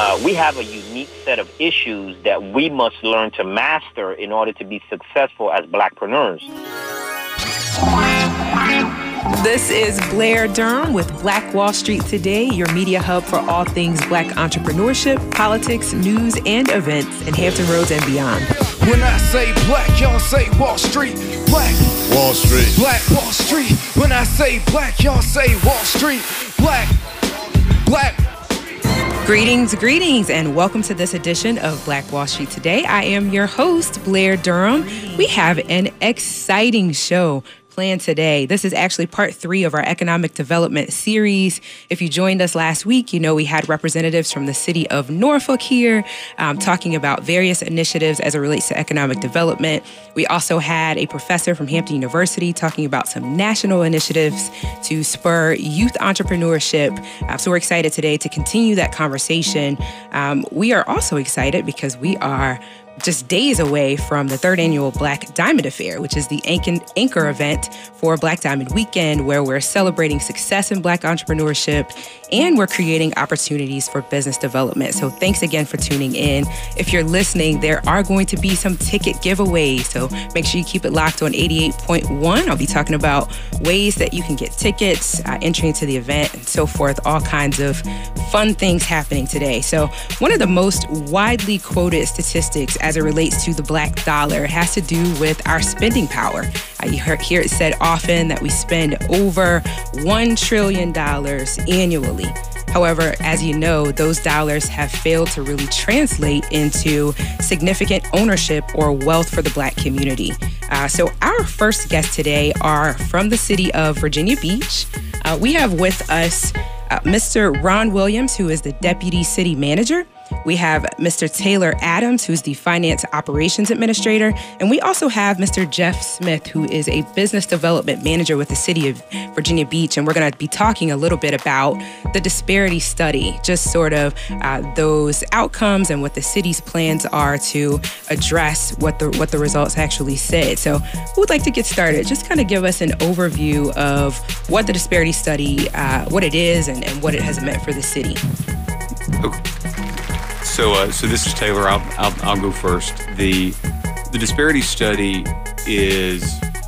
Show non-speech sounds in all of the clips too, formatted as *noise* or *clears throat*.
uh, we have a unique set of issues that we must learn to master in order to be successful as blackpreneurs. This is Blair Durham with Black Wall Street Today, your media hub for all things black entrepreneurship, politics, news, and events in Hampton Roads and beyond. When I say black, y'all say Wall Street. Black Wall Street. Black Wall Street. When I say black, y'all say Wall Street. Black Black Greetings, greetings, and welcome to this edition of Black Wall Street Today. I am your host, Blair Durham. We have an exciting show planned today. This is actually part three of our economic development series. If you joined us last week, you know we had representatives from the city of Norfolk here um, talking about various initiatives as it relates to economic development. We also had a professor from Hampton University talking about some national initiatives to spur youth entrepreneurship. Uh, so we're excited today to continue that conversation. Um, we are also excited because we are just days away from the third annual Black Diamond Affair, which is the anchor event for Black Diamond Weekend, where we're celebrating success in Black entrepreneurship and we're creating opportunities for business development. So thanks again for tuning in. If you're listening, there are going to be some ticket giveaways. So make sure you keep it locked on 88.1. I'll be talking about ways that you can get tickets, uh, entry into the event, and so forth. All kinds of fun things happening today. So, one of the most widely quoted statistics as it relates to the black dollar has to do with our spending power. Uh, you hear it said often that we spend over $1 trillion annually. However, as you know, those dollars have failed to really translate into significant ownership or wealth for the black community. Uh, so, our first guests today are from the city of Virginia Beach. Uh, we have with us uh, Mr. Ron Williams, who is the deputy city manager. We have Mr. Taylor Adams, who's the Finance Operations Administrator. And we also have Mr. Jeff Smith, who is a Business Development Manager with the City of Virginia Beach. And we're going to be talking a little bit about the disparity study, just sort of uh, those outcomes and what the city's plans are to address what the, what the results actually said. So, who would like to get started? Just kind of give us an overview of what the disparity study, uh, what it is, and, and what it has meant for the city. Okay. So, uh, so this is Taylor. I'll, I'll, I'll, go first. The the disparity study is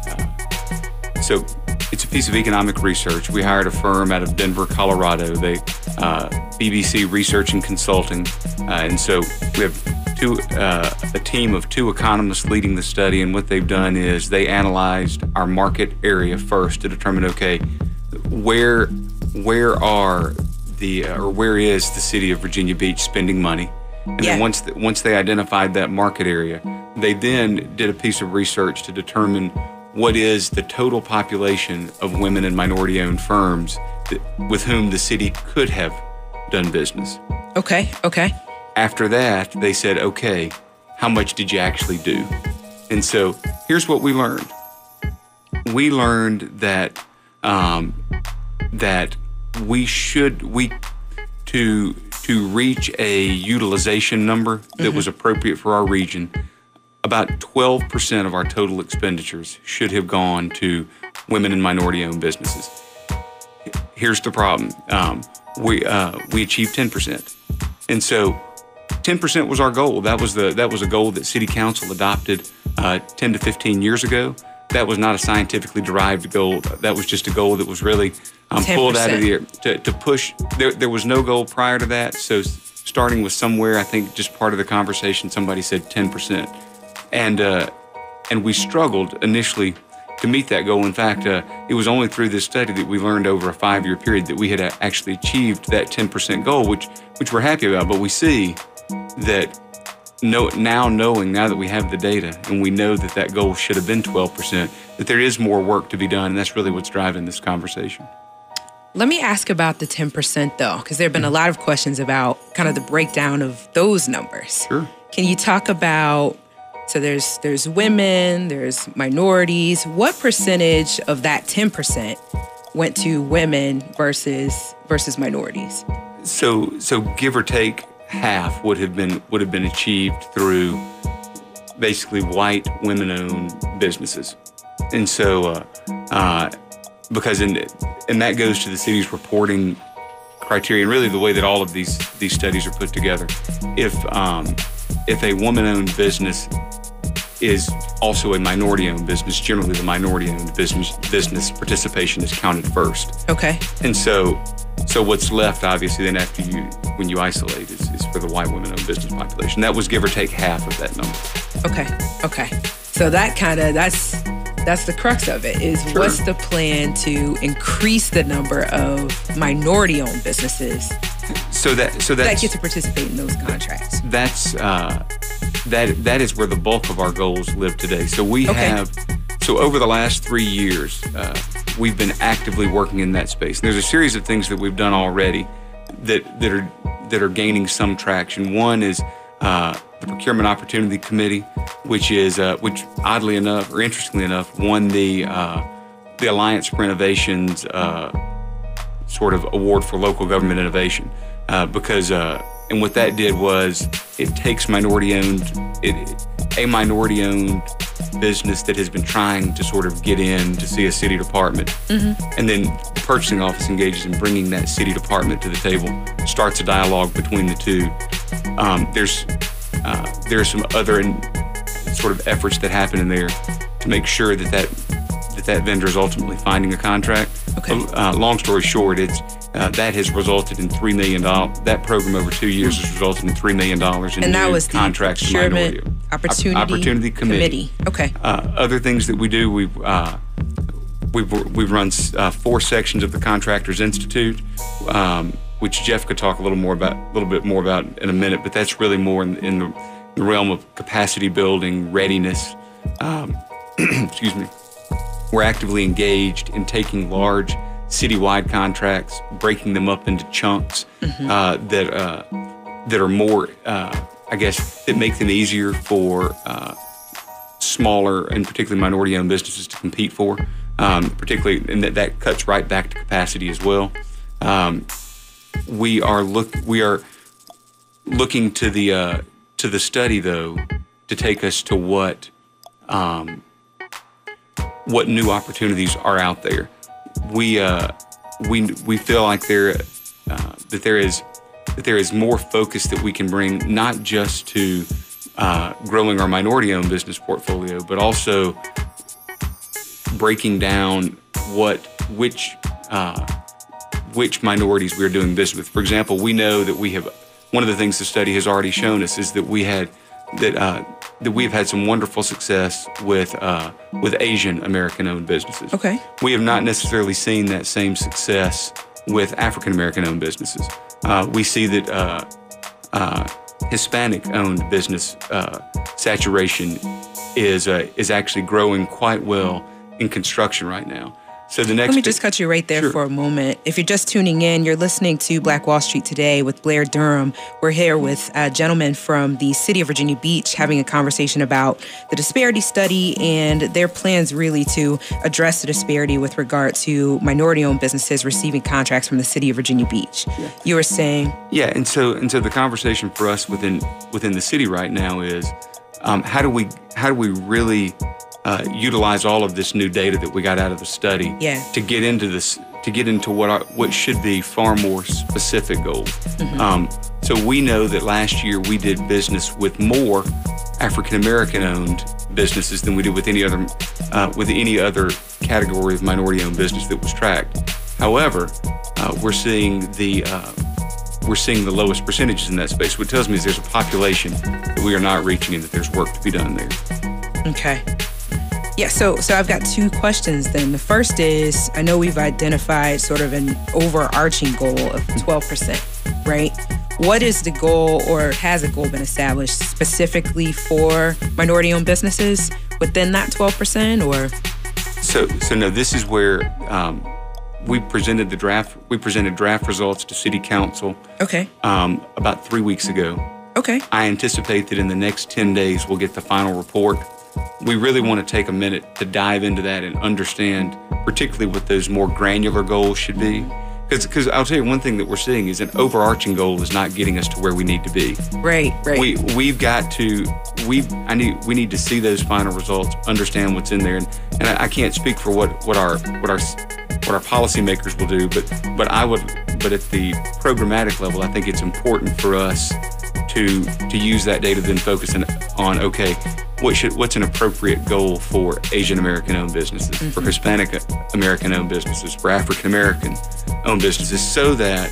uh, so it's a piece of economic research. We hired a firm out of Denver, Colorado. They uh, BBC Research and Consulting, uh, and so we have two uh, a team of two economists leading the study. And what they've done is they analyzed our market area first to determine okay where where are the uh, or where is the city of Virginia Beach spending money? And yeah. then once the, once they identified that market area, they then did a piece of research to determine what is the total population of women and minority-owned firms that, with whom the city could have done business. Okay. Okay. After that, they said, "Okay, how much did you actually do?" And so here's what we learned. We learned that um, that we should we to to reach a utilization number that mm-hmm. was appropriate for our region. About 12% of our total expenditures should have gone to women and minority owned businesses. Here's the problem um, we, uh, we achieved 10%. And so 10% was our goal. That was, the, that was a goal that City Council adopted uh, 10 to 15 years ago that was not a scientifically derived goal. That was just a goal that was really um, pulled out of the air to, to push. There, there was no goal prior to that. So starting with somewhere, I think just part of the conversation, somebody said 10%. And, uh, and we struggled initially to meet that goal. In fact, uh, it was only through this study that we learned over a five year period that we had actually achieved that 10% goal, which, which we're happy about. But we see that know, now knowing, now that we have the data and we know that that goal should have been 12%, that there is more work to be done. And that's really what's driving this conversation. Let me ask about the 10% though, because there have been a lot of questions about kind of the breakdown of those numbers. Sure. Can you talk about so there's there's women, there's minorities. What percentage of that 10% went to women versus versus minorities? So so give or take half would have been would have been achieved through basically white women-owned businesses, and so uh, uh, because in and that goes to the city's reporting criteria, and really the way that all of these these studies are put together. If um, if a woman-owned business is also a minority-owned business, generally the minority-owned business business participation is counted first. Okay. And so, so what's left, obviously, then after you when you isolate, is, is for the white women-owned business population. That was give or take half of that number. Okay. Okay. So that kind of that's that's the crux of it is Sure. what's the plan to increase the number of minority owned businesses So that so that get to participate in those contracts that's uh, that that is where the bulk of our goals live today. So we Okay. have so over the last three years, uh, we've been actively working in that space. And there's a series of things that we've done already that that are that are gaining some traction. One is uh, Procurement Opportunity Committee, which is uh, which oddly enough or interestingly enough won the uh, the Alliance for Innovations uh, sort of award for local government innovation uh, because uh, and what that did was it takes minority owned it, a minority owned business that has been trying to sort of get in to see a city department. And then the purchasing office engages in bringing that city department to the table starts a dialogue between the two. Um, there's uh, there are some other in, sort of efforts that happen in there to make sure that that that, that vendor is ultimately finding a contract. Okay. Uh, long story short, it's uh, that has resulted in three million dollars. That program over two years has resulted in three million dollars in and that was the contracts procurement minority opportunity, Op- opportunity committee. okay Uh, other things that we do, we've uh, we've we've run uh, four sections of the Contractors Institute, um, which Jeff could talk a little more about, a little bit more about in a minute. But that's really more in, in the, the realm of capacity building, readiness. Um, *clears throat* excuse me. We're actively engaged in taking large citywide contracts, breaking them up into chunks uh, that uh, that are more, uh, I guess, that make them easier for uh, smaller and particularly minority-owned businesses to compete for. Um, particularly, and that, that cuts right back to capacity as well. Um, we are look we are looking to the uh, to the study though to take us to what um, what new opportunities are out there. We uh, we we feel like there uh, that there is that there is more focus that we can bring not just to uh, growing our minority-owned business portfolio, but also breaking down what which uh, which minorities we are doing business with. For example, we know that we have one of the things the study has already shown us is that we had that uh, that we've had some wonderful success with uh, with Asian American owned businesses. Okay. We have not necessarily seen that same success with African American owned businesses. Uh, we see that uh, uh, Hispanic owned business uh, saturation is uh, is actually growing quite well in construction right now. So the next Let me just cut you right there Sure. for a moment. If you're just tuning in, you're listening to Black Wall Street today with Blair Durham. We're here with a gentleman from the city of Virginia Beach having a conversation about the disparity study and their plans really to address the disparity with regard to minority owned businesses receiving contracts from the city of Virginia Beach. You were saying, Yeah, and so and so the conversation for us within within the city right now is um, how do we how do we really uh, utilize all of this new data that we got out of the study Yeah. to get into this to get into what our, what should be far more specific goals. Um, so we know that last year we did business with more African American owned businesses than we did with any other uh, with any other category of minority owned business that was tracked. However, uh, we're seeing the uh, we're seeing the lowest percentages in that space. What tells me is there's a population that we are not reaching and that there's work to be done there. Okay. Yeah, so so I've got two questions then. The first is I know we've identified sort of an overarching goal of 12%, right? What is the goal or has a goal been established specifically for minority owned businesses within that 12% or So, so no, this is where um, we presented the draft. We presented draft results to City Council Okay. um, about three weeks ago. Okay. I anticipate that in the next 10 days we'll get the final report. We really want to take a minute to dive into that and understand, particularly what those more granular goals should be. Because I'll tell you one thing that we're seeing is an overarching goal is not getting us to where we need to be. Right, right. We we've got to we I need we need to see those final results, understand what's in there, and, and I, I can't speak for what what our what our what our policymakers will do. But but I would but at the programmatic level, I think it's important for us to to use that data then focus on okay, what should what's an appropriate goal for Asian American owned businesses, mm-hmm. for Hispanic American owned businesses, for African American owned businesses, so that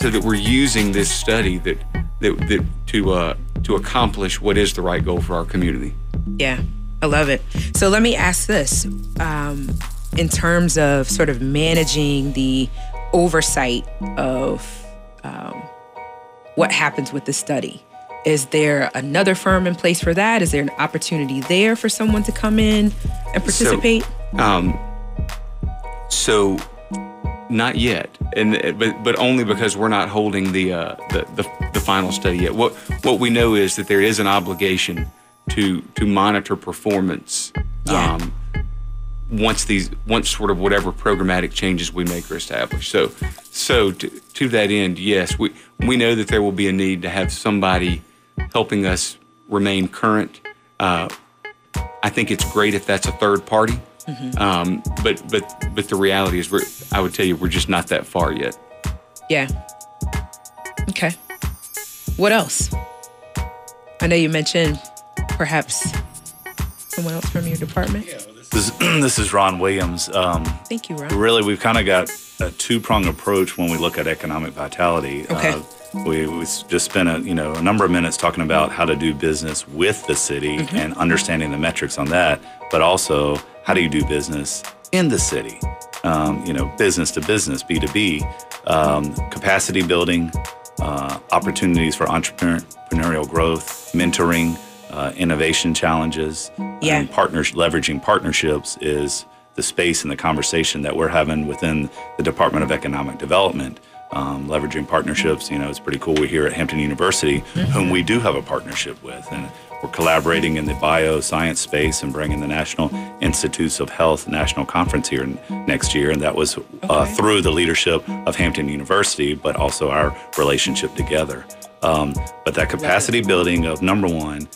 so that we're using this study that that, that to uh, to accomplish what is the right goal for our community. Yeah, I love it. So let me ask this: um, in terms of sort of managing the oversight of um, what happens with the study. Is there another firm in place for that? Is there an opportunity there for someone to come in and participate? So, um, so not yet, and but but only because we're not holding the, uh, the the the final study yet. What what we know is that there is an obligation to to monitor performance. Yeah. Um, once these once sort of whatever programmatic changes we make are established. So so to, to that end, yes, we we know that there will be a need to have somebody helping us remain current. Uh, I think it's great if that's a third party. Mm-hmm. Um, but but but the reality is, we're I would tell you we're just not that far yet. Yeah. Okay. What else? I know you mentioned perhaps someone else from your department. Yeah, this, *clears throat* this is Ron Williams. Um, Thank you, Ron. Really, we've kind of got a two-pronged approach when we look at economic vitality. Okay. Uh, we, we just spent a you know a number of minutes talking about how to do business with the city mm-hmm. and understanding the metrics on that, but also how do you do business in the city? Um, you know, business to business, B two B, um, capacity building, uh, opportunities for entrepreneurial growth, mentoring uh, innovation challenges, yeah. and partners leveraging partnerships is the space and the conversation that we're having within the Department of Economic Development. Um, leveraging partnerships, you know, it's pretty cool. We're here at Hampton University, mm-hmm. whom we do have a partnership with, and we're collaborating in the bioscience space and bringing the National Institutes of Health National Conference here next year, and that was uh, through the leadership of Hampton University, but also our relationship together. Um, but that capacity building of number one,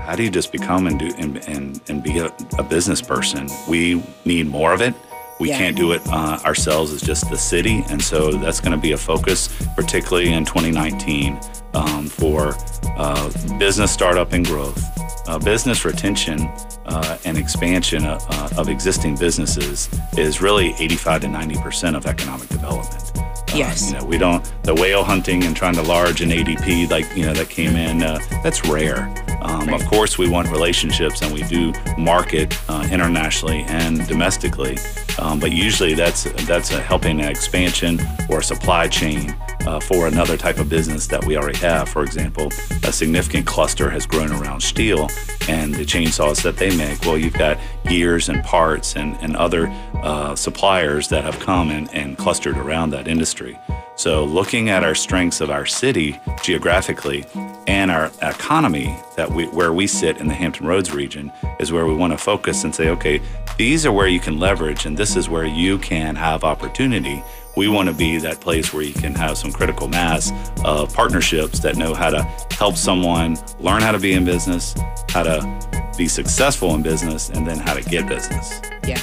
how do you just become and do and and, and be a, a business person? We need more of it. We yeah. can't do it uh, ourselves as just the city, and so that's going to be a focus, particularly in 2019, um, for uh, business startup and growth, uh, business retention uh, and expansion of, uh, of, existing businesses is really 85 to 90 percent of economic development. Yes. You know, we don't the whale hunting and trying to large an ADP like you know that came in. Uh, that's rare. Um. Of course, we want relationships and we do market uh, internationally and domestically, um, but usually that's that's a helping an expansion or a supply chain uh, for another type of business that we already have. For example, a significant cluster has grown around Stihl and the chainsaws that they make. Well, you've got gears and parts and, and other uh, suppliers that have come and, and clustered around that industry. So, looking at our strengths of our city geographically and our economy, that we, where we sit in the Hampton Roads region, is where we want to focus and say, okay, these are where you can leverage, and this is where you can have opportunity we want to be that place where you can have some critical mass of partnerships that know how to help someone learn how to be in business, how to be successful in business, and then how to get business. Yeah.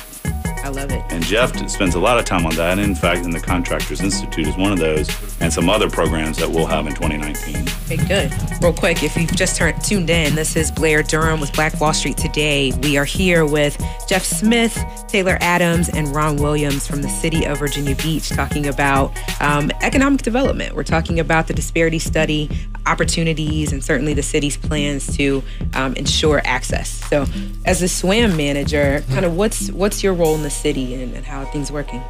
I love it. And Jeff spends a lot of time on that. And in fact, in the Contractors Institute is one of those, and some other programs that we'll have in 2019. Okay, good. Real quick, if you've just turned, tuned in, this is Blair Durham with Black Wall Street Today. We are here with Jeff Smith, Taylor Adams, and Ron Williams from the city of Virginia Beach talking about um, economic development. We're talking about the disparity study, opportunities, and certainly the city's plans to um, ensure access. So, as a SWAM manager, kind of what's what's your role in the city and, and how things working?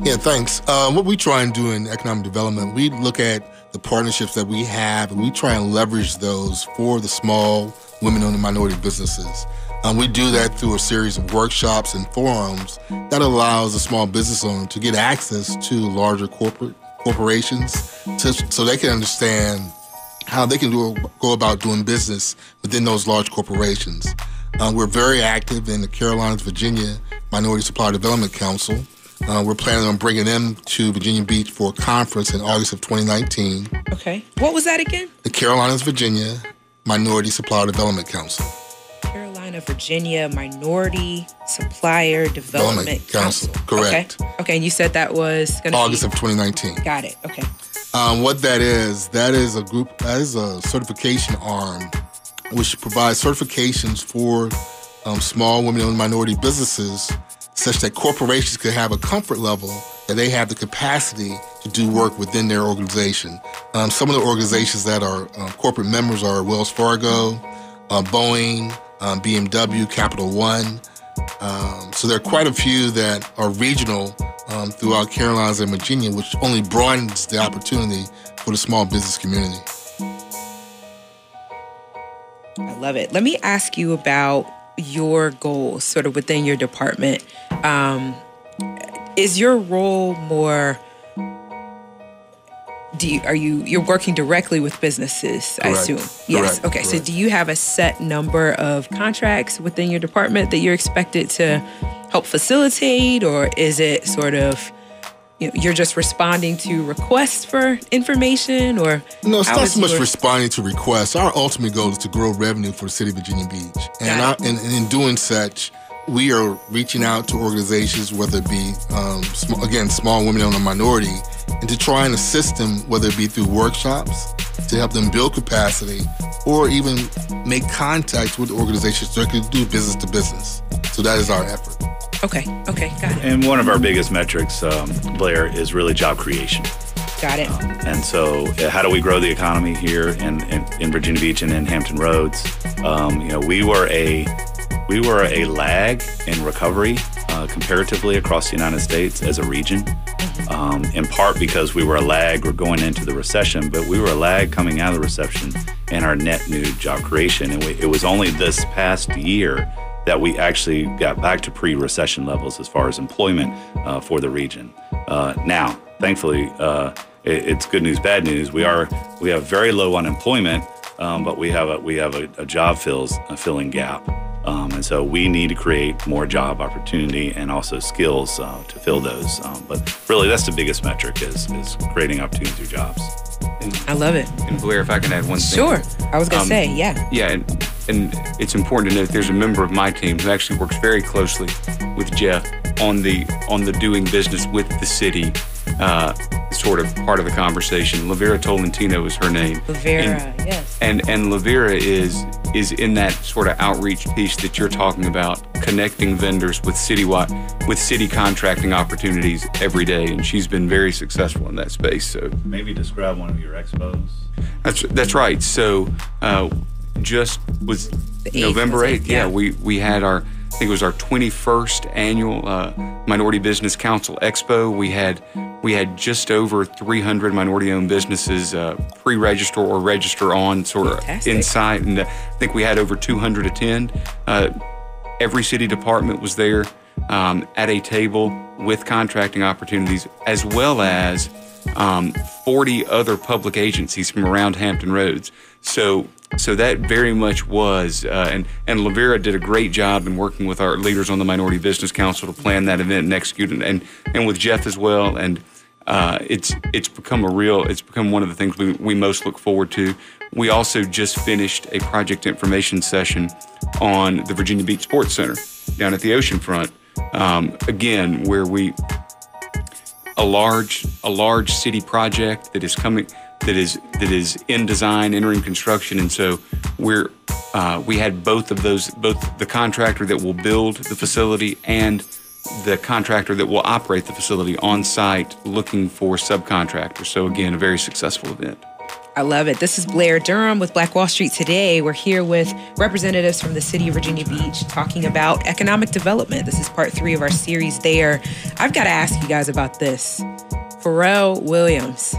Yeah, thanks. Uh, what we try and do in economic development, we look at the partnerships that we have and we try and leverage those for the small women-owned and minority businesses. Um, we do that through a series of workshops and forums that allows a small business owner to get access to larger corporate corporations to, so they can understand how they can do, go about doing business within those large corporations. Uh, we're very active in the Carolinas, Virginia Minority Supplier Development Council. Uh, we're planning on bringing them to Virginia Beach for a conference in August of 2019. Okay. What was that again? The Carolinas, Virginia Minority Supplier Development Council. Carolina, Virginia Minority Supplier Development, Development Council, Council. correct. Okay. Okay, and you said that was going to August be, of 2019. Got it. Okay. Um, what that is, that is a group, that is a certification arm which provides certifications for um, small women-owned minority businesses such that corporations could have a comfort level that they have the capacity to do work within their organization. Um, some of the organizations that are um, corporate members are Wells Fargo, uh, Boeing, um, BMW, Capital One. Um, so there are quite a few that are regional um, throughout Carolinas and Virginia, which only broadens the opportunity for the small business community. I love it. Let me ask you about your goals, sort of within your department. Um, is your role more? Do you are you you're working directly with businesses? I Correct. assume. Yes. Correct. Okay. So do you have a set number of contracts within your department that you're expected to help facilitate, or is it sort of you're just responding to requests for information, or No, it's not so much your- responding to requests. Our ultimate goal is to grow revenue for the city of Virginia Beach. And, I, and, and in doing such, we are reaching out to organizations, whether it be, um, sm- again, small women owned or minority, and to try and assist them, whether it be through workshops to help them build capacity or even make contacts with organizations directly can do business to business. So that is our effort. Okay. Okay. Got it. And one of our biggest metrics, um, Blair, is really job creation. Got it. And so, uh, how do we grow the economy here in, in, in Virginia Beach and in Hampton Roads? Um, you know, we were a we were a lag in recovery uh, comparatively across the United States as a region. Um, in part because we were a lag, we're going into the recession, but we were a lag coming out of the recession in our net new job creation. And we, it was only this past year that we actually got back to pre-recession levels as far as employment uh, for the region. Uh, now, thankfully, uh, it, it's good news, bad news. We are we have very low unemployment, um, but we have a we have a, a job fills a filling gap, um, and so we need to create more job opportunity and also skills uh, to fill those. Um, but really, that's the biggest metric is is creating opportunities through jobs. I love it. And Blair, if I can add one thing. Sure. I was gonna Um, say, yeah. Yeah, and, and it's important to note there's a member of my team who actually works very closely with Jeff on the on the doing business with the city uh, sort of part of the conversation. Lavera Tolentino is her name. Lavera, And- yes. And and Lavera is is in that sort of outreach piece that you're talking about, connecting vendors with citywide with city contracting opportunities every day, and she's been very successful in that space. So Maybe describe one of your expos. that's that's right. So uh, just was eighth, November was eighth. Yeah, Yeah. we we had our I think it was our twenty first annual uh, Minority Business Council Expo. We had we had just over three hundred minority owned businesses uh, pre register or register on sort of inside, and uh, I think we had over two hundred attend. Uh, every city department was there um, at a table with contracting opportunities, as well as um, 40 other public agencies from around Hampton Roads. So, so that very much was, uh, and and Lavera did a great job in working with our leaders on the Minority Business Council to plan that event and execute it, and and with Jeff as well. And uh, it's it's become a real, it's become one of the things we, we most look forward to. We also just finished a project information session on the Virginia Beach Sports Center down at the oceanfront. Um, again, where we a large a large city project that is coming that is that is in design, entering construction, and so we're uh, we had both of those both the contractor that will build the facility and the contractor that will operate the facility on site looking for subcontractors. So again, a very successful event. I love it. This is Blair Durham with Black Wall Street today. We're here with representatives from the city of Virginia Beach talking about economic development. This is part three of our series there. I've got to ask you guys about this. Pharrell Williams.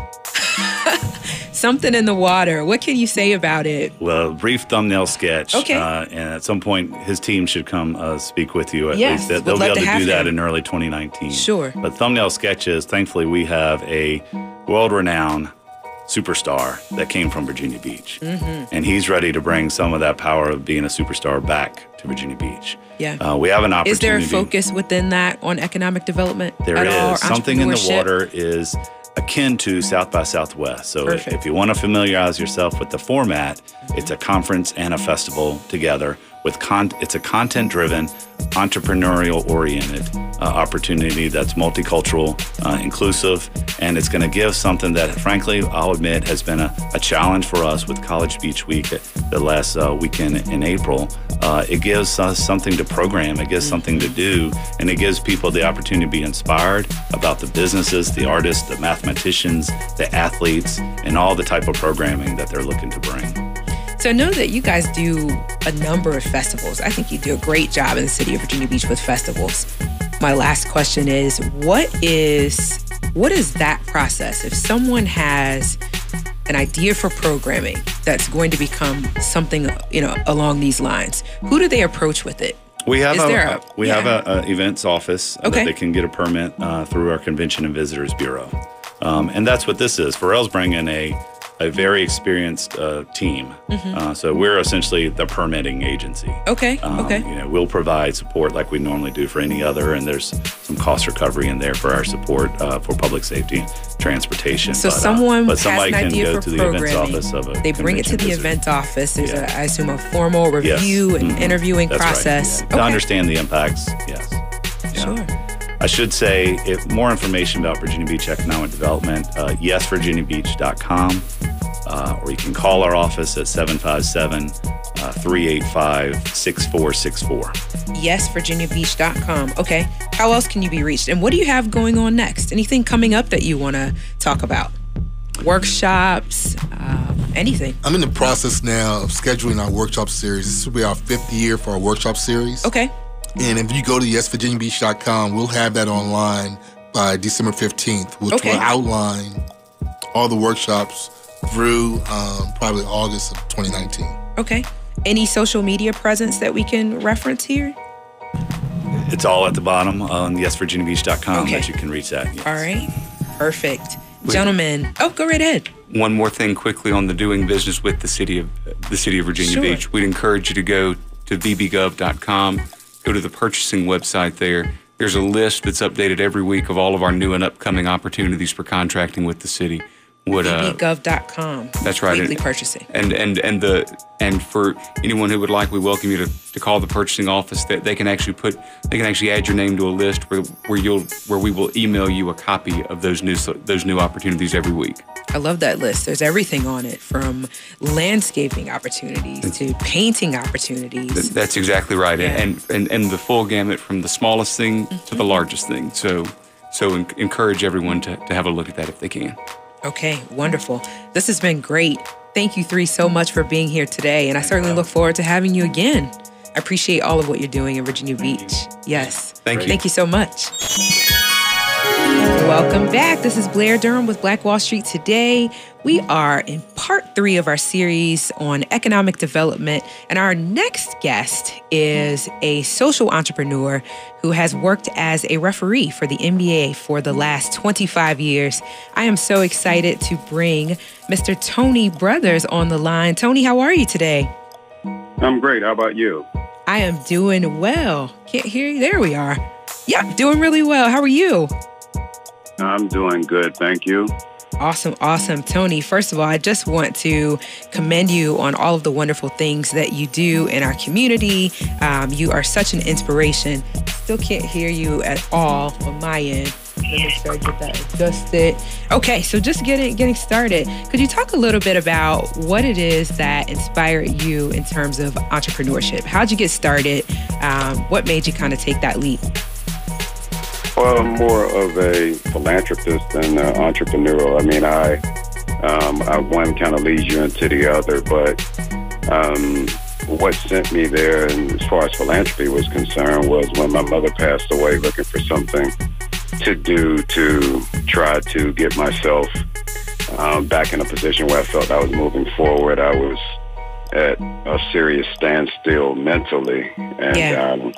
*laughs* Something in the water. What can you say about it? Well, brief thumbnail sketch. Okay. Uh, and at some point, his team should come uh, speak with you. At Yes, least they'll be able to to, do that him. in early 2019. Sure. But thumbnail sketches. Thankfully, we have a world-renowned superstar that came from Virginia Beach, Mm-hmm. and he's ready to bring some of that power of being a superstar back to Virginia Beach. Yeah. Uh, we have an opportunity. Is there a focus within that on economic development? There or something in the water is akin to South by Southwest. So Perfect. if you want to familiarize yourself with the format, it's a conference and a festival together with con- it's a content driven, entrepreneurial oriented uh, opportunity that's multicultural, uh, inclusive, and it's going to give something that, frankly, I'll admit has been a, a, challenge for us with College Beach Week the last uh, weekend in April. Uh, it gives us something to program, it gives something to do, and it gives people the opportunity to be inspired about the businesses, the artists, the mathematicians, the athletes, and all the type of programming that they're looking to bring. So I know that you guys do a number of festivals. I think you do a great job in the city of Virginia Beach with festivals. My last question is what is what is that process if someone has an idea for programming that's going to become something you know along these lines who do they approach with it we have a, a, we yeah. have a, a, events office okay. that they can get a permit uh, through our convention and visitors bureau um, and that's what this is Pharrell's bringing a a very experienced uh, team. Mm-hmm. Uh, so we're essentially the permitting agency. Okay. Um, okay. You know, we'll provide support like we normally do for any other, and there's some cost recovery in there for our support uh, for public safety, transportation. So but, uh, someone but somebody has an can go to the events office of a They bring it to the visitor. event office. There's, Yeah. a, I assume, a formal review Yes. and Mhm. interviewing That's right, process. yeah. To understand the impacts, yes. Yeah. Sure. I should say, if more information about Virginia Beach economic development, uh, yesvirginiabeach.com, uh, or you can call our office at 757 uh, 385 6464. YesVirginiaBeach.com. Okay. How else can you be reached? And what do you have going on next? Anything coming up that you want to talk about? Workshops, um, anything? I'm in the process now of scheduling our workshop series. This will be our fifth year for our workshop series. Okay. And if you go to yesvirginiabeach.com, we'll have that online by December 15th, which Okay. will outline all the workshops through um, probably August of 2019. Okay. Any social media presence that we can reference here? It's all at the bottom on yesvirginiabeach.com Okay. that you can reach that. yes. All right. Perfect. Gentlemen. Oh, go right ahead. One more thing quickly on the doing business with the city of the city of Virginia Sure. Beach. We'd encourage you to go to vbgov.com, go to the purchasing website there. There's a list that's updated every week of all of our new and upcoming opportunities for contracting with the city. Would uh, that's right. Weekly And- purchasing. and and and the and for anyone who would like, we welcome you to, to call the purchasing office. That they can actually put they can actually add your name to a list where, where you'll where we will email you a copy of those new those new opportunities every week. I love that list. There's everything on it from landscaping opportunities to painting opportunities. That's exactly right, Yeah. and, and and the full gamut from the smallest thing to the largest thing. So so encourage everyone to, to have a look at that if they can. Okay, wonderful. This has been great. Thank you three so much for being here today, and I certainly look forward to having you again. I appreciate all of what you're doing in Virginia Beach. Yes. Thank you. Thank you so much. Welcome back. This is Blair Durham with Black Wall Street Today. We are in part three of our series on economic development, and our next guest is a social entrepreneur who has worked as a referee for the NBA for the last 25 years. I am so excited to bring Mr. Tony Brothers on the line. Tony, how are you today? I'm great. How about you? I am doing well. Can't hear you. There we are. Yep, doing really well. How are you? I'm doing good. Thank you. Awesome, awesome. Tony, first of all, I just want to commend you on all of the wonderful things that you do in our community. Um, you are such an inspiration. Still can't hear you at all on my end. Let me I get that adjusted. Okay, so just getting getting started. Could you talk a little bit about what it is that inspired you in terms of entrepreneurship? How'd you get started? Um, what made you kind of take that leap? Well, I'm more of a philanthropist than uh, entrepreneurial. I mean, I, um, I one kind of leads you into the other, but um, what sent me there, and as far as philanthropy was concerned, was when my mother passed away, looking for something to do to try to get myself um, back in a position where I felt I was moving forward. I was at a serious standstill mentally, and Yeah. um,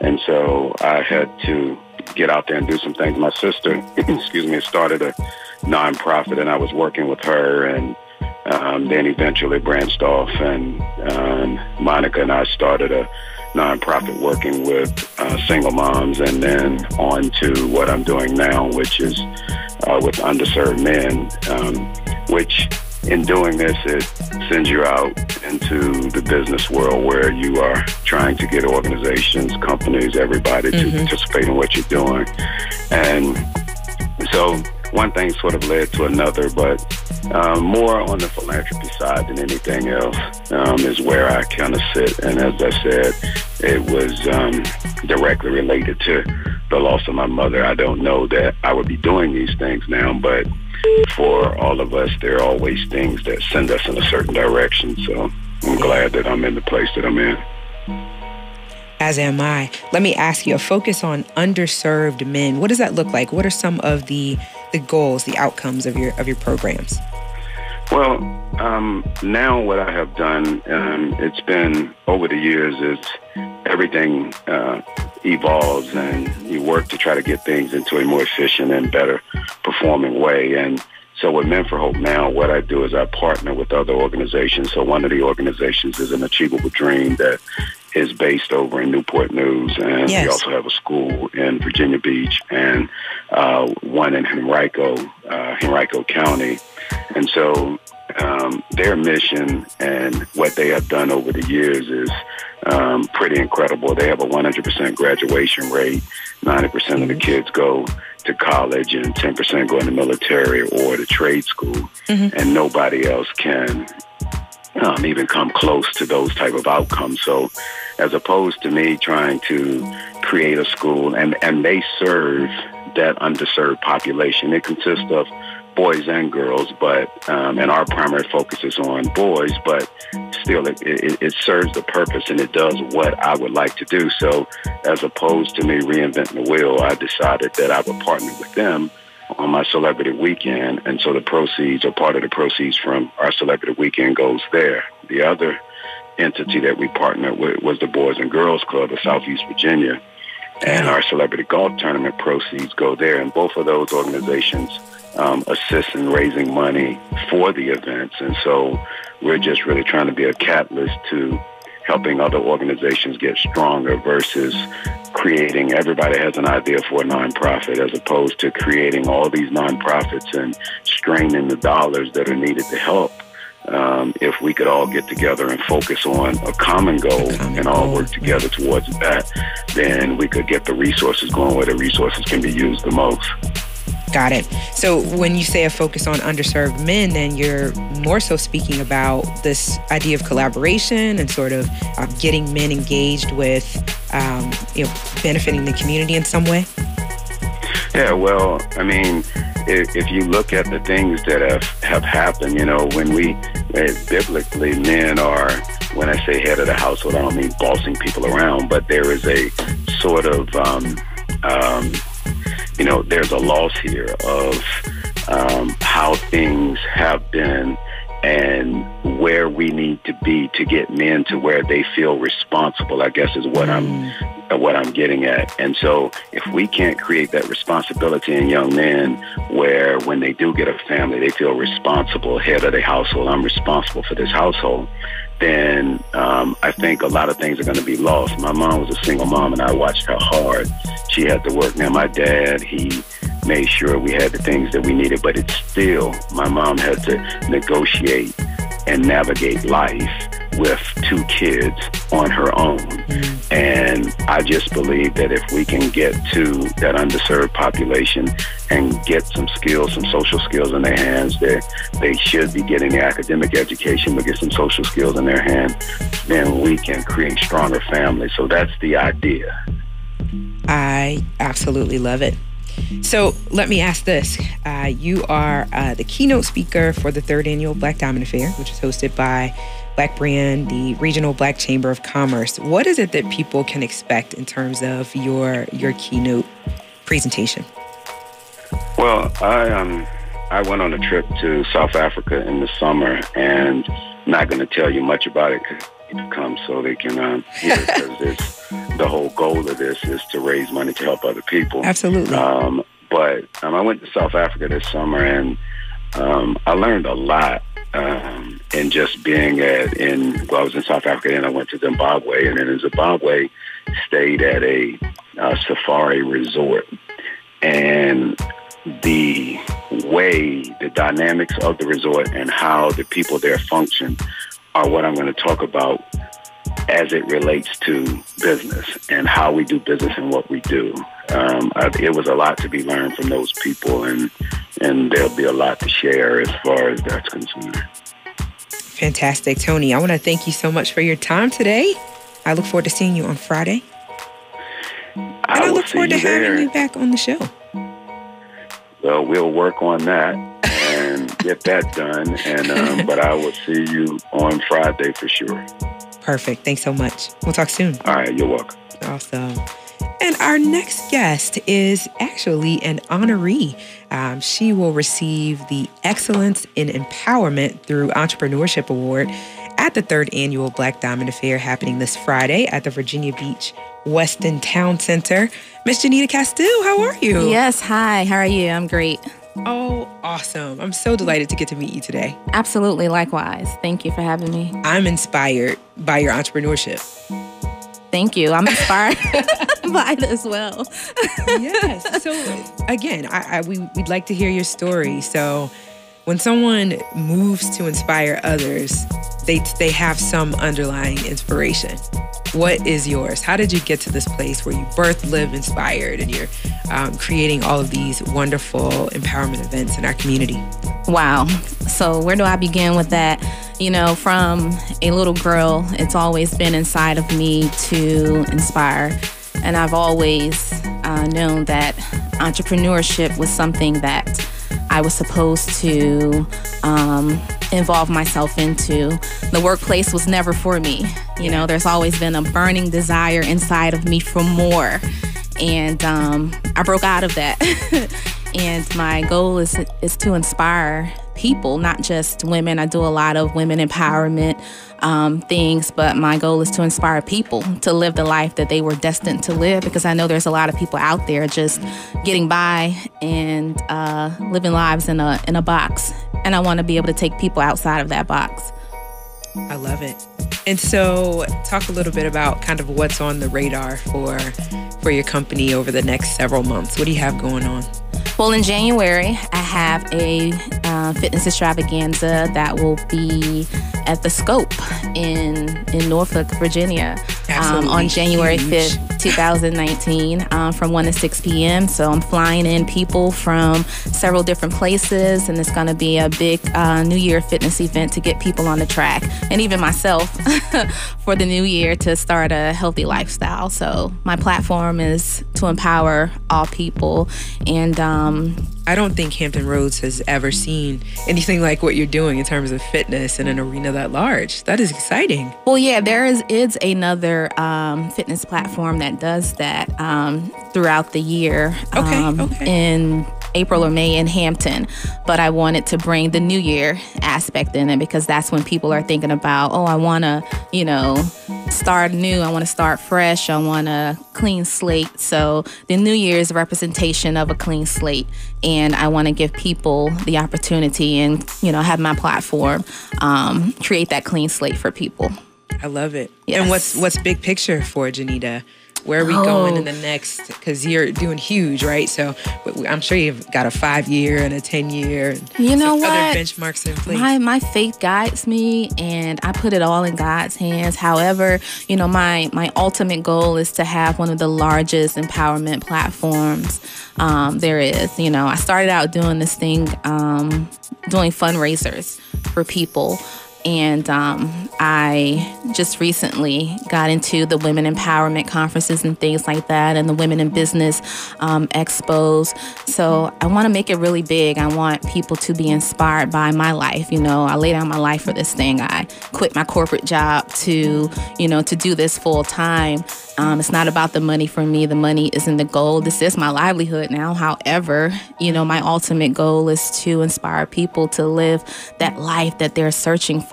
and so I had to get out there and do some things. My sister, *clears throat* excuse me, started a nonprofit, and I was working with her, and um, then eventually branched off, and um, Monica and I started a nonprofit working with uh, single moms, and then on to what I'm doing now, which is uh, with underserved men, um, which in doing this, it sends you out into the business world where you are trying to get organizations, companies, everybody mm-hmm. to participate in what you're doing. And so one thing sort of led to another, but um, more on the philanthropy side than anything else um, is where I kind of sit. And as I said, it was um, directly related to the loss of my mother. I don't know that I would be doing these things now, but for all of us, there are always things that send us in a certain direction. So I'm glad that I'm in the place that I'm in. As am I. Let me ask you a focus on underserved men. What does that look like? What are some of the the goals, the outcomes of your of your programs? Well, um, now what I have done, um, it's been over the years, is everything uh, evolves and you work to try to get things into a more efficient and better performing way. And so with Men for Hope now, what I do is I partner with other organizations. So one of the organizations is an Achievable Dream that is based over in Newport News, and yes. we also have a school in Virginia Beach and uh, one in Henrico, uh, Henrico County. And so um, their mission and what they have done over the years is um, pretty incredible. They have a 100% graduation rate. 90% of the kids go to college and 10% go in the military or the trade school. Mm-hmm. And nobody else can um, even come close to those type of outcomes. So as opposed to me trying to create a school and, and they serve that underserved population, it consists of boys and girls, but um, and our primary focus is on boys, but still it, it, it, serves the purpose and it does what I would like to do. So as opposed to me reinventing the wheel, I decided that I would partner with them on my celebrity weekend, and so the proceeds or part of the proceeds from our celebrity weekend goes there. The other entity that we partnered with was the Boys and Girls Club of Southeast Virginia, and our celebrity golf tournament proceeds go there. And both of those organizations um, assist in raising money for the events. And so we're just really trying to be a catalyst to helping other organizations get stronger versus creating everybody has an idea for a nonprofit as opposed to creating all these nonprofits and straining the dollars that are needed to help. Um, if we could all get together and focus on a common goal and all work together towards that, then we could get the resources going where the resources can be used the most. Got it. So when you say a focus on underserved men, then you're more so speaking about this idea of collaboration and sort of uh, getting men engaged with, um, you know, benefiting the community in some way. Yeah, well, I mean, if, if you look at the things that have, have happened, you know, when we, uh, biblically, men are, when I say head of the household, I don't mean bossing people around, but there is a sort of, um, um, you know, there's a loss here of um, how things have been and where we need to be to get men to where they feel responsible. I guess is what I'm mm. what I'm getting at. And so, if we can't create that responsibility in young men, where when they do get a family, they feel responsible, head of the household. I'm responsible for this household then um, I think a lot of things are going to be lost. My mom was a single mom, and I watched how hard she had to work. Now, my dad, he made sure we had the things that we needed, but it's still, my mom had to negotiate and navigate life with two kids on her own. Mm. And I just believe that if we can get to that underserved population and get some skills, some social skills in their hands, they they should be getting the academic education, but get some social skills in their hands, then we can create stronger families. So that's the idea. I absolutely love it. So let me ask this. Uh, you are uh, the keynote speaker for the third annual Black Diamond Affair, which is hosted by Black Brand, the Regional Black Chamber of Commerce. What is it that people can expect in terms of your your keynote presentation? Well, I um I went on a trip to South Africa in the summer, and I'm not going to tell you much about it because come so they can um, hear because *laughs* the whole goal of this is to raise money to help other people. Absolutely. Um, but um, I went to South Africa this summer and um, I learned a lot um, in just being at in well I was in South Africa and I went to Zimbabwe and then in Zimbabwe stayed at a, a safari resort and the way, the dynamics of the resort and how the people there function are what I'm going to talk about as it relates to business and how we do business and what we do. Um, I, it was a lot to be learned from those people, and and there'll be a lot to share as far as that's concerned. Fantastic, Tony. I want to thank you so much for your time today. I look forward to seeing you on Friday. I and I look forward to there. having you back on the show. Well, we'll work on that and get that done. And um, *laughs* but I will see you on Friday for sure. Perfect. Thanks so much. We'll talk soon. All right, you're welcome. Awesome. And our next guest is actually an honoree. Um, she will receive the Excellence in Empowerment through Entrepreneurship Award at the third annual Black Diamond Affair happening this Friday at the Virginia Beach Westin Town Center. Miss Janita Castile, how are you? Yes, hi. How are you? I'm great. Oh, awesome. I'm so delighted to get to meet you today. Absolutely, likewise. Thank you for having me. I'm inspired by your entrepreneurship. Thank you. I'm inspired *laughs* by it as well. yes. So again, I, I we we'd like to hear your story. So when someone moves to inspire others, they they have some underlying inspiration. What is yours? How did you get to this place where you birth, live, inspired, and you're um, creating all of these wonderful empowerment events in our community? Wow. So, where do I begin with that? You know, from a little girl, it's always been inside of me to inspire. And I've always uh, known that entrepreneurship was something that I was supposed to um, involve myself into. The workplace was never for me. You know, there's always been a burning desire inside of me for more. And um, I broke out of that. *laughs* and my goal is, is to inspire people, not just women. I do a lot of women empowerment um, things, but my goal is to inspire people to live the life that they were destined to live because I know there's a lot of people out there just getting by and uh, living lives in a, in a box. And I want to be able to take people outside of that box. I love it. And so, talk a little bit about kind of what's on the radar for for your company over the next several months. What do you have going on? Well, in January, I have a uh, fitness extravaganza that will be at the Scope in in Norfolk, Virginia, um, on January huge. 5th, 2019, um, from 1 to 6 p.m. So I'm flying in people from several different places, and it's going to be a big uh, New Year fitness event to get people on the track, and even myself *laughs* for the new year to start a healthy lifestyle. So my platform is to empower all people, and um, um, I don't think Hampton Roads has ever seen anything like what you're doing in terms of fitness in an arena that large. That is exciting. Well, yeah, there is is another um, fitness platform that does that um, throughout the year. Okay, um, okay. In April or May in Hampton, but I wanted to bring the New Year aspect in it because that's when people are thinking about, oh, I want to, you know, start new. I want to start fresh. I want a clean slate. So the New Year is a representation of a clean slate, and I want to give people the opportunity and you know have my platform um, create that clean slate for people. I love it. Yes. And what's what's big picture for Janita? Where are we going in Oh. the next? Because you're doing huge, right? So but I'm sure you've got a five year and a ten year. And You know what? Other benchmarks in place. My my faith guides me, and I put it all in God's hands. However, you know my my ultimate goal is to have one of the largest empowerment platforms um, there is. You know, I started out doing this thing, um, doing fundraisers for people. And um, I just recently got into the women empowerment conferences and things like that, and the women in business um, expos. So I want to make it really big. I want people to be inspired by my life. You know, I laid down my life for this thing. I quit my corporate job to, you know, to do this full time. Um, it's not about the money for me. The money isn't the goal. This is my livelihood now. However, you know, my ultimate goal is to inspire people to live that life that they're searching for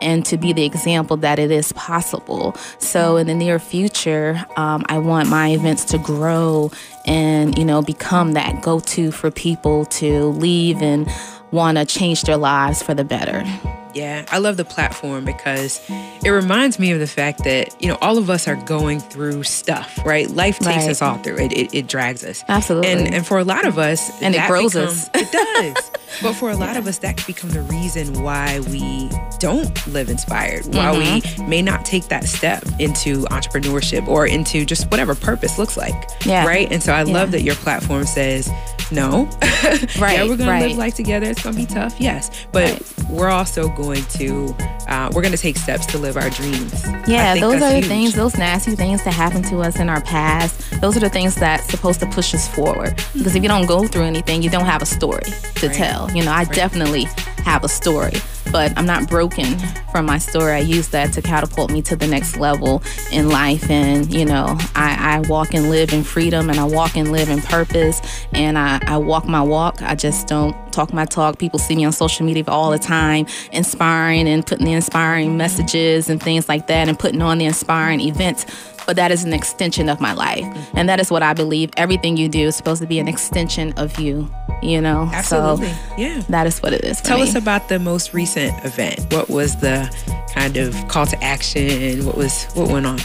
and to be the example that it is possible. So, in the near future, um, I want my events to grow and, you know, become that go to for people to leave and want to change their lives for the better. Yeah, I love the platform because it reminds me of the fact that, you know, all of us are going through stuff, right? Life takes Right. us all through it. It, it drags us. Absolutely. And and for a lot of us, And it grows become- us. It does. *laughs* but for a lot of us, that can become the reason why we don't live inspired, why Mm-hmm. we may not take that step into entrepreneurship or into just whatever purpose looks like. Yeah. Right. And so I Yeah. love that your platform says, no. right. *laughs* yeah, Right, we're gonna live life together. It's gonna be tough, yes. But Right. we're also going to uh, we're gonna take steps to live our dreams. Yeah, those are the huge. things, those nasty things that happen to us in our past. Those are the things that's supposed to push us forward. Because if you don't go through anything, you don't have a story to Right. tell. You know, I definitely have a story, but I'm not broken from my story. I use that to catapult me to the next level in life. And, you know, I, I walk and live in freedom and I walk and live in purpose and I, I walk my walk. I just don't talk my talk. People see me on social media all the time, inspiring and putting the inspiring messages and things like that and putting on the inspiring events. But that is an extension of my life. And that is what I believe. Everything you do is supposed to be an extension of you, you know? Absolutely. So yeah. that is what it is. Tell me. us about the most recent event. What was the kind of call to action? What was what went on?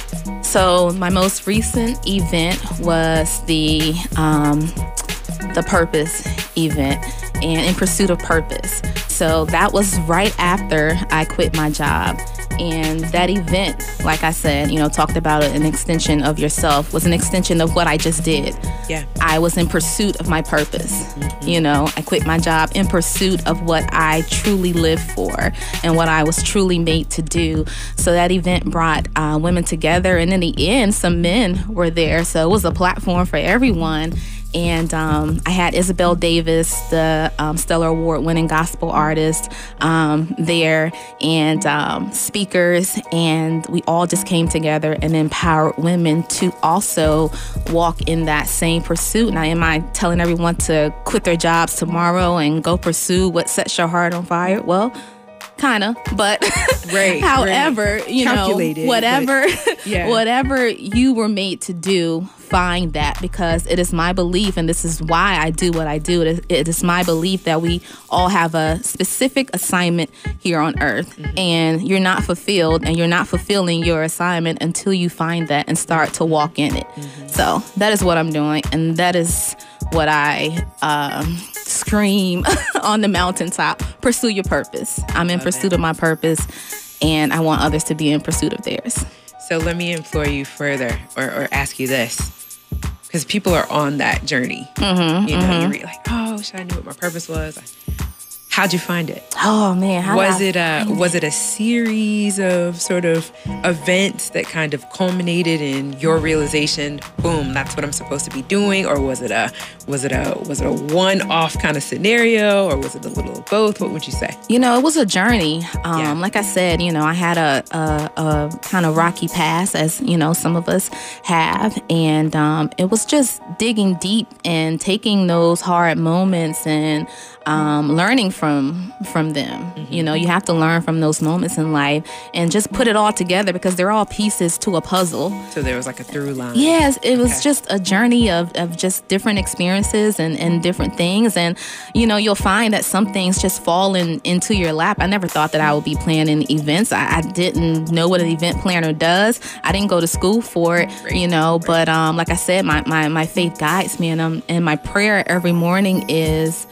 So my most recent event was the um, the purpose event and in pursuit of purpose. So that was right after I quit my job. And that event, like I said, you know, talked about an extension of yourself, was an extension of what I just did. Yeah. I was in pursuit of my purpose. You know, I quit my job in pursuit of what I truly live for and what I was truly made to do. So that event brought uh, women together, and in the end, some men were there. So it was a platform for everyone. And um, I had Isabel Davis, the um, Stellar Award winning gospel artist, um, there, and um, speakers. And we all just came together and empowered women to also walk in that same pursuit. Now, am I telling everyone to quit their jobs tomorrow and go pursue what sets your heart on fire? Well, kind of, but *laughs* Right, however, you Calculated, know, whatever, *laughs* yeah. whatever you were made to do, find that because it is my belief, and this is why I do what I do. It is, it is my belief that we all have a specific assignment here on earth, Mm-hmm. and you're not fulfilled, and you're not fulfilling your assignment until you find that and start to walk in it. Mm-hmm. So that is what I'm doing, and that is what I um, scream *laughs* on the mountaintop. Pursue your purpose. I'm in pursuit of my purpose, and I want others to be in pursuit of theirs. So let me implore you further or, or ask you this. Because people are on that journey. Mm-hmm, you know, you read like, oh, should I knew what my purpose was. How'd you find it? Oh man, how was it a was it a series of sort of events that kind of culminated in your realization boom that's what i'm supposed to be doing or was it a was it a was it a one-off kind of scenario or was it a little of both what would you say You know, it was a journey. Um, Yeah. Like I said, you know, I had a, a, a kind of rocky past, as you know, some of us have, and um, it was just digging deep and taking those hard moments and um, learning from from them. You know, you have to learn from those moments in life and just put it all together because they're all pieces to a puzzle. so there was like a through line Yes, it was Okay. just a journey of, of just different experiences and, and different things. And, you know, you'll find that some things just fall in, into your lap. I never thought that I would be planning events. I, I didn't know what an event planner does. I didn't go to school for it, you know, but um, like I said, my, my, my faith guides me. And, um, and my prayer every morning is,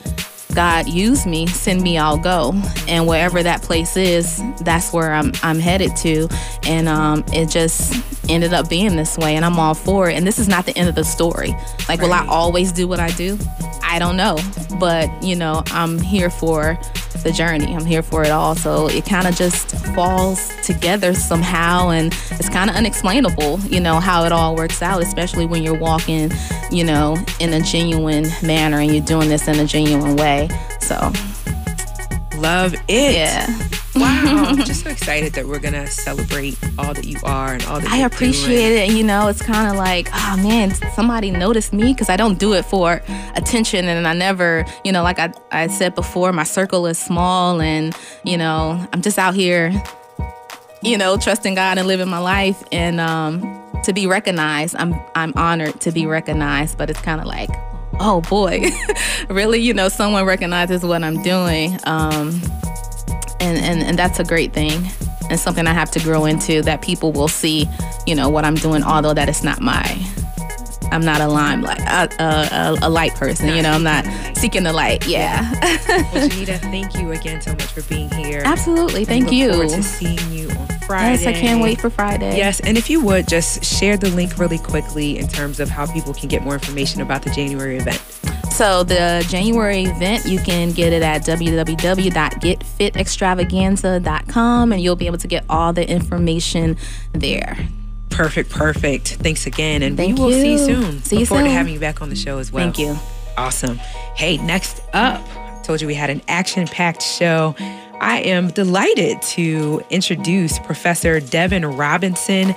God use me, send me, I'll go. And wherever that place is, that's where I'm I'm headed to. And um, it just ended up being this way, and I'm all for it. And this is not the end of the story. Like, will I always do what I do? I don't know, but you know, I'm here for the journey. I'm here for it all. So it kind of just falls together somehow, and it's kind of unexplainable, you know, how it all works out, especially when you're walking, you know, in a genuine manner and you're doing this in a genuine way. So love it yeah. Wow i'm *laughs* just so excited that we're gonna celebrate all that you are and all that I appreciate it. You know, it's kind of like, oh man, somebody noticed me because I don't do it for attention. And I never, you know, like I, I said before, my circle is small and, you know, I'm just out here, you know, trusting God and living my life. And um, to be recognized, I'm, I'm honored to be recognized, but it's kind of like, oh boy, *laughs* really, you know, someone recognizes what I'm doing. Um, and, and and that's a great thing and something I have to grow into that people will see, you know, what I'm doing, although that is not my I'm not a limelight, a, a, a, light person. You know, I'm not seeking the light. Yeah. *laughs* well, Janita, *laughs* thank you again so much for being here. Absolutely. Thank you. Forward to seeing you on Friday. Yes, I can't wait for Friday. Yes, and if you would just share the link really quickly in terms of how people can get more information about the January event. So the January event, you can get it at www.getfitextravaganza.com and you'll be able to get all the information there. Perfect, perfect. Thanks again, and Thank we will you. see you soon. See Look you forward to having you back on the show as well. Thank you. Awesome. Hey, next up, I told you we had an action-packed show. I am delighted to introduce Professor Devin Robinson.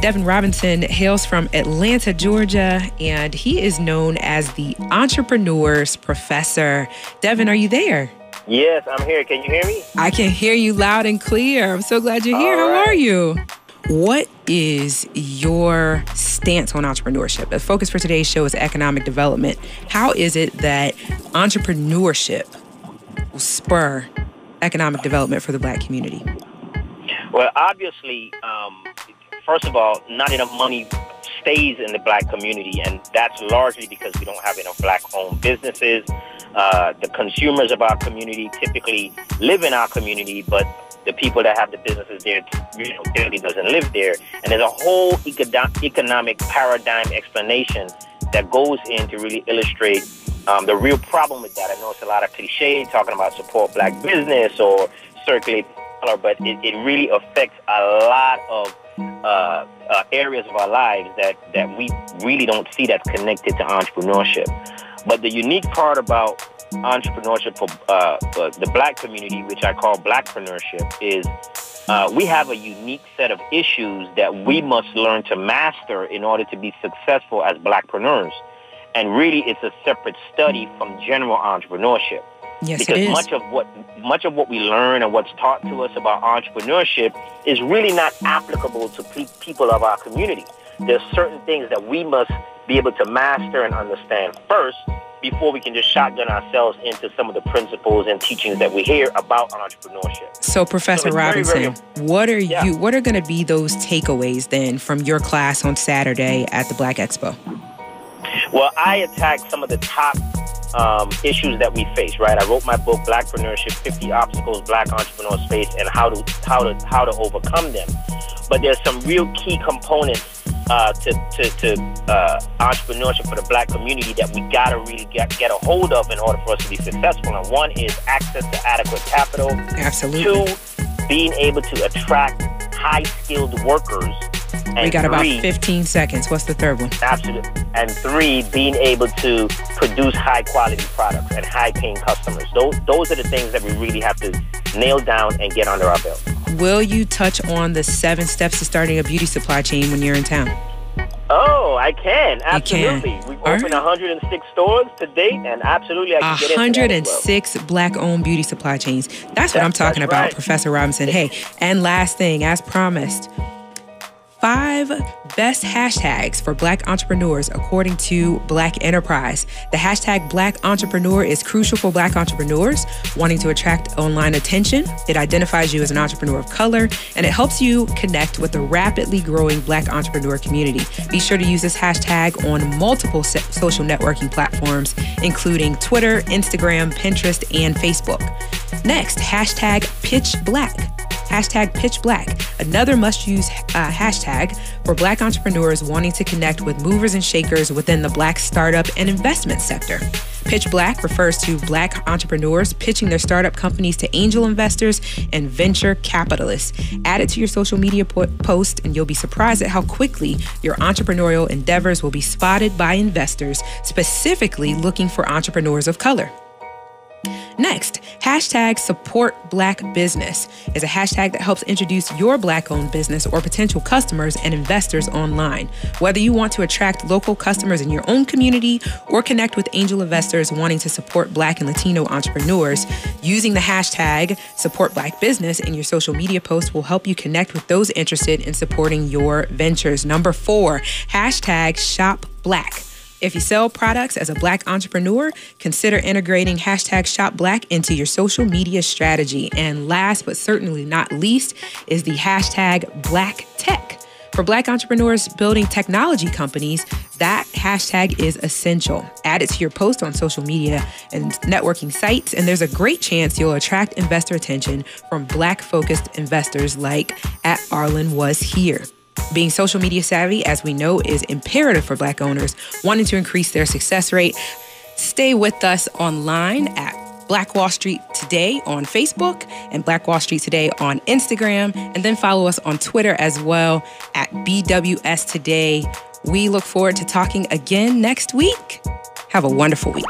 Devin Robinson hails from Atlanta, Georgia, and he is known as the Entrepreneur's Professor. Devin, are you there? Yes, I'm here. Can you hear me? I can hear you loud and clear. I'm so glad you're here. All How right. are you? What is your stance on entrepreneurship? The focus for today's show is economic development. How is it that entrepreneurship will spur economic development for the black community? Well, obviously, um, first of all, not enough money stays in the black community, and that's largely because we don't have enough black-owned businesses. Uh, the consumers of our community typically live in our community, but the people that have the businesses there, you know, clearly doesn't live there. And there's a whole econo- economic paradigm explanation that goes in to really illustrate um, the real problem with that. I know it's a lot of cliche talking about support black business or circulate dollar, but it, it really affects a lot of uh, uh, areas of our lives that, that we really don't see that's connected to entrepreneurship. But the unique part about entrepreneurship for, uh, for the black community, which I call blackpreneurship, is uh, we have a unique set of issues that we must learn to master in order to be successful as blackpreneurs. And really, it's a separate study from general entrepreneurship Yes, because much of what much of what we learn and what's taught to us about entrepreneurship is really not applicable to pe- people of our community. There's certain things that we must be able to master and understand first before we can just shotgun ourselves into some of the principles and teachings that we hear about entrepreneurship. So, Professor very, Robinson, very- what are Yeah. you? What are going to be those takeaways then from your class on Saturday at the Black Expo? Well, I attacked some of the top um, issues that we face. Right, I wrote my book, Blackpreneurship: 50 Obstacles Black Entrepreneurs Face and How to How to How to Overcome Them. But there's some real key components uh, to to, to uh, entrepreneurship for the Black community that we gotta really get get a hold of in order for us to be successful. And one is access to adequate capital. Absolutely. Two, being able to attract high skilled workers. And we got about 15 seconds. What's the third one? Absolutely. And three, being able to produce high quality products and high paying customers. Those, those are the things that we really have to nail down and get under our belt. Will you touch on the seven steps to starting a beauty supply chain when you're in town? Oh, I can. can. Absolutely. We've All opened right. 106 stores to date, and absolutely I can get into that as well. 106 black owned beauty supply chains. That's what I'm talking about, right. Professor Robinson. Hey, and last thing, as promised, five best hashtags for black entrepreneurs according to Black Enterprise. The hashtag black entrepreneur is crucial for black entrepreneurs wanting to attract online attention. It identifies you as an entrepreneur of color and it helps you connect with the rapidly growing black entrepreneur community. Be sure to use this hashtag on multiple social networking platforms, including Twitter, Instagram, Pinterest, and Facebook. Next, hashtag pitch black. Hashtag pitch black, another must use uh, hashtag for black entrepreneurs wanting to connect with movers and shakers within the black startup and investment sector. Pitch Black refers to black entrepreneurs pitching their startup companies to angel investors and venture capitalists. Add it to your social media po- post, and you'll be surprised at how quickly your entrepreneurial endeavors will be spotted by investors, specifically looking for entrepreneurs of color. Next, hashtag support black business is a hashtag that helps introduce your black owned business or potential customers and investors online. Whether you want to attract local customers in your own community or connect with angel investors wanting to support black and Latino entrepreneurs, using the hashtag support black business in your social media posts will help you connect with those interested in supporting your ventures. Number four, hashtag shop black. If you sell products as a black entrepreneur, consider integrating hashtag shop black into your social media strategy. And last but certainly not least is the hashtag black tech. For Black entrepreneurs building technology companies, that hashtag is essential. Add it to your post on social media and networking sites, and there's a great chance you'll attract investor attention from Black focused investors like at Arlan was here. Being social media savvy, as we know, is imperative for Black owners wanting to increase their success rate. Stay with us online at Black Wall Street Today on Facebook and Black Wall Street Today on Instagram. And then follow us on Twitter as well at BWS Today. We look forward to talking again next week. Have a wonderful week.